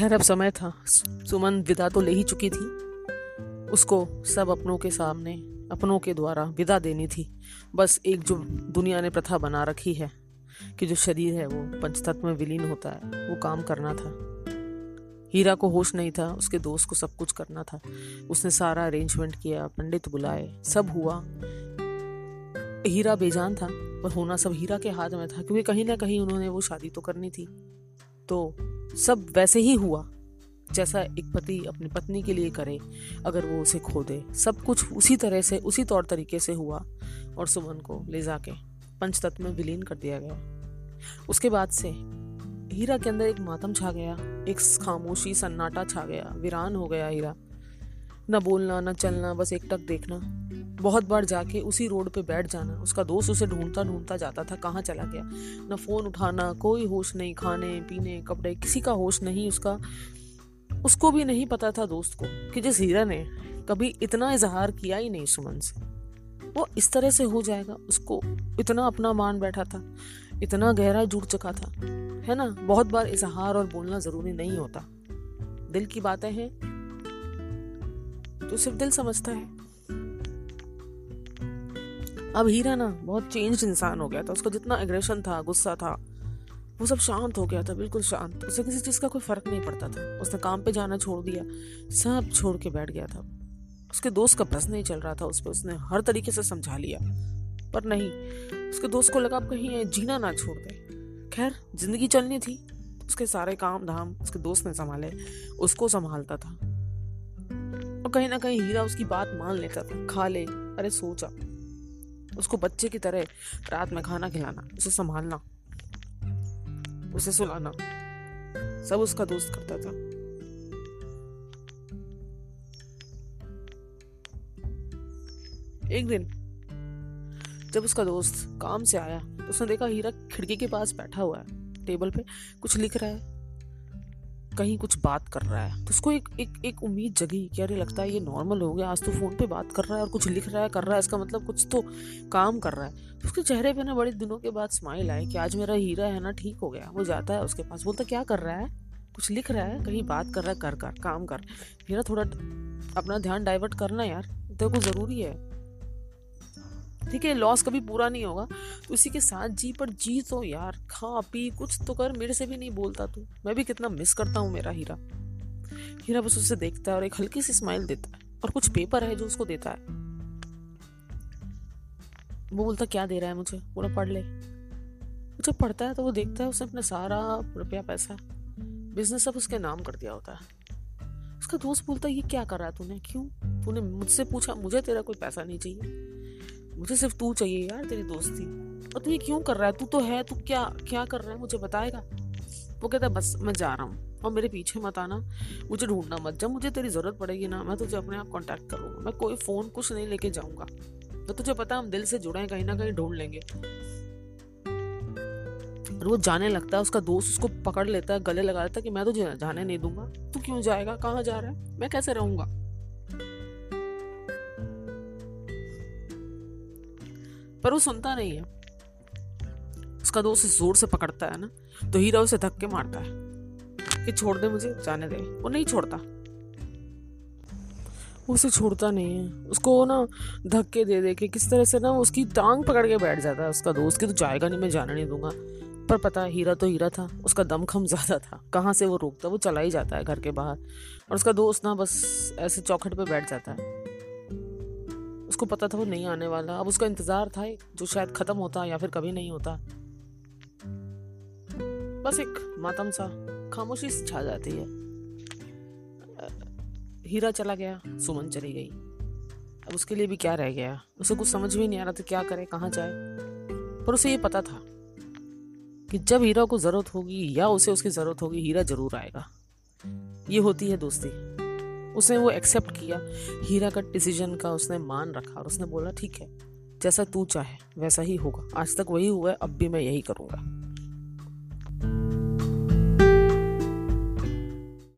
खैर, अब समय था। सुमन विदा तो ले ही चुकी थी। उसको सब अपनों के सामने, अपनों के द्वारा विदा देनी थी। बस एक जो दुनिया ने प्रथा बना रखी है कि जो शरीर है, वो पंचतत्व में विलीन होता है, वो काम करना था। हीरा को होश नहीं था, उसके दोस्त को सब कुछ करना था। उसने सारा अरेंजमेंट किया, पंडित बुलाए, सब हुआ। हीरा बेजान था, पर होना सब हीरा के हाथ में था, क्योंकि कहीं ना कहीं उन्होंने वो शादी तो करनी थी। तो सब वैसे ही हुआ, जैसा एक पति अपनी पत्नी के लिए करे, अगर वो उसे खो दे। सब कुछ उसी तरह से, उसी तौर तरीके से हुआ, और सुमन को ले जाके पंचतत्व में विलीन कर दिया गया। उसके बाद से हीरा के अंदर एक मातम छा गया, एक खामोशी सन्नाटा छा गया, वीरान हो गया हीरा। न बोलना, न चलना, बस एक टक देखना। बहुत बार जाके उसी रोड पे बैठ जाना। उसका दोस्त उसे ढूंढता ढूंढता जाता था, कहाँ चला गया। ना फ़ोन उठाना, कोई होश नहीं, खाने, पीने, कपड़े, किसी का होश नहीं उसका। उसको भी नहीं पता था दोस्त को कि जिस हीरा ने कभी इतना इजहार किया ही नहीं सुमन से। वो इस तरह से हो जाएगा, उसको इतना अपना मान बैठा था, इतना गहरा जुड़ चुका था, है ना? बहुत बार इजहार और बोलना ज़रूरी नहीं होता। दिल की बातें हैं तो सिर्फ़ दिल समझता है। अब हीरा ना बहुत चेंज इंसान हो गया था। उसका जितना एग्रेशन था, गुस्सा था, वो सब शांत हो गया था, बिल्कुल शांत। उसे किसी चीज़ का कोई फ़र्क नहीं पड़ता था। उसने काम पे जाना छोड़ दिया, सब छोड़ के बैठ गया था। उसके दोस्त का बस नहीं चल रहा था, उस पर उसने हर तरीके से समझा लिया। पर नहीं, उसके दोस्त को लगा कहीं जीना ना छोड़ दे। खैर, ज़िंदगी चलनी थी। उसके सारे काम धाम उसके दोस्त ने संभाले, उसको संभालता था। कहीं ना कहीं हीरा उसकी बात मान लेता था, खा ले। अरे सोचा, उसको बच्चे की तरह रात में खाना खिलाना, उसे संभालना, उसे सुलाना, सब उसका दोस्त करता था। एक दिन, जब उसका दोस्त काम से आया, उसने देखा हीरा खिड़की के पास बैठा हुआ है, टेबल पे कुछ लिख रहा है। कहीं कुछ बात कर रहा है। तो उसको एक एक एक उम्मीद जगी कि अरे लगता है ये नॉर्मल हो गया, आज तो फ़ोन पे बात कर रहा है और कुछ लिख रहा है, कर रहा है, इसका मतलब कुछ तो काम कर रहा है। तो उसके चेहरे पे ना बड़े दिनों के बाद स्माइल आए कि आज मेरा हीरा है ना, ठीक हो गया, वो जाता है उसके पास, बोलता, क्या कर रहा है? कुछ लिख रहा है? कहीं बात कर रहा है? कर कर, काम कर। हीरा थोड़ा अपना ध्यान डाइवर्ट करना यार, तेरे को ज़रूरी है। ठीक है लॉस कभी पूरा नहीं होगा। तो उसी के साथ जी पर जी तो यार, खा पी, कुछ तो कर, मेरे से भी नहीं बोलता तू। मैं भी कितना मिस करता हूँ मेरा हीरा। हीरा बस उसे देखता है और एक हल्की सी स्माइल देता है और कुछ पेपर है जो उसको देता है। वो बोलता, क्या दे रहा है मुझे? पूरा पढ़ ले। जब पढ़ता है तो वो देखता है उसने अपना सारा रुपया पैसा बिज़नेस सब उसके नाम कर दिया होता है। उसका दोस्त बोलता है ये क्या कर रहा है तूने? क्यों? तूने मुझसे पूछा, मुझे तेरा कोई पैसा नहीं चाहिए। मुझे सिर्फ़ तू चाहिए यार, तेरी दोस्ती। और तू ये क्यों कर रहा है? तू तो है, तू क्या क्या कर रहा है? मुझे बताएगा। वो कहता है, बस, मैं जा रहा हूँ। और मेरे पीछे मत आना। मुझे ढूंढना मत। जब मुझे तेरी ज़रूरत पड़ेगी ना, मैं तुझे अपने आप कांटेक्ट करूँगा। मैं कोई फ़ोन कुछ नहीं लेके जाऊँगा। तो तुझे पता हम दिल से जुड़े हैं, कहीं ना कहीं ढूंढ लेंगे। वो जाने लगता है, उसका दोस्त उसको पकड़ लेता है, गले लगा लेता है कि मैं तुझे जाने नहीं दूँगा। तू क्यों जाएगा? कहाँ जा रहा है? मैं कैसे रहूँगा? पर वो सुनता नहीं है। उसका दोस्त ज़ोर से पकड़ता है ना तो हीरा उसे धक्के मारता है कि छोड़ दे मुझे, जाने दे। वो नहीं छोड़ता। वो उसे छोड़ता नहीं है। उसको ना धक्के दे दे के किस तरह से ना उसकी टांग पकड़ के बैठ जाता है। उसका दोस्त कि तो जाएगा नहीं, मैं जाने नहीं दूँगा। पर पता है, हीरा तो हीरा था, उसका दम खम ज़्यादा था। कहाँ से वो रोकता, वो चला ही जाता है घर के बाहर। और उसका दोस्त ना बस ऐसे चौखट पे बैठ जाता है। उसको पता था वो नहीं आने वाला। अब उसका इंतज़ार था जो शायद ख़त्म होता या फिर कभी नहीं होता। बस एक मातम सा, खामोशी छा जाती है। हीरा चला गया, सुमन चली गई। अब उसके लिए भी क्या रह गया? उसे कुछ समझ भी नहीं आ रहा था क्या करे, कहाँ जाए। पर उसे ये पता था कि जब हीरा को ज़रूरत होगी या उसे उसकी ज़रूरत होगी, हीरा ज़रूर आएगा। ये होती है दोस्ती। उसने वो एक्सेप्ट किया। हीरा का डिसीज़न का उसने मान रखा और उसने बोला, ठीक है, जैसा तू चाहे, वैसा ही होगा। आज तक वही हुआ है, अब भी मैं यही करूँगा।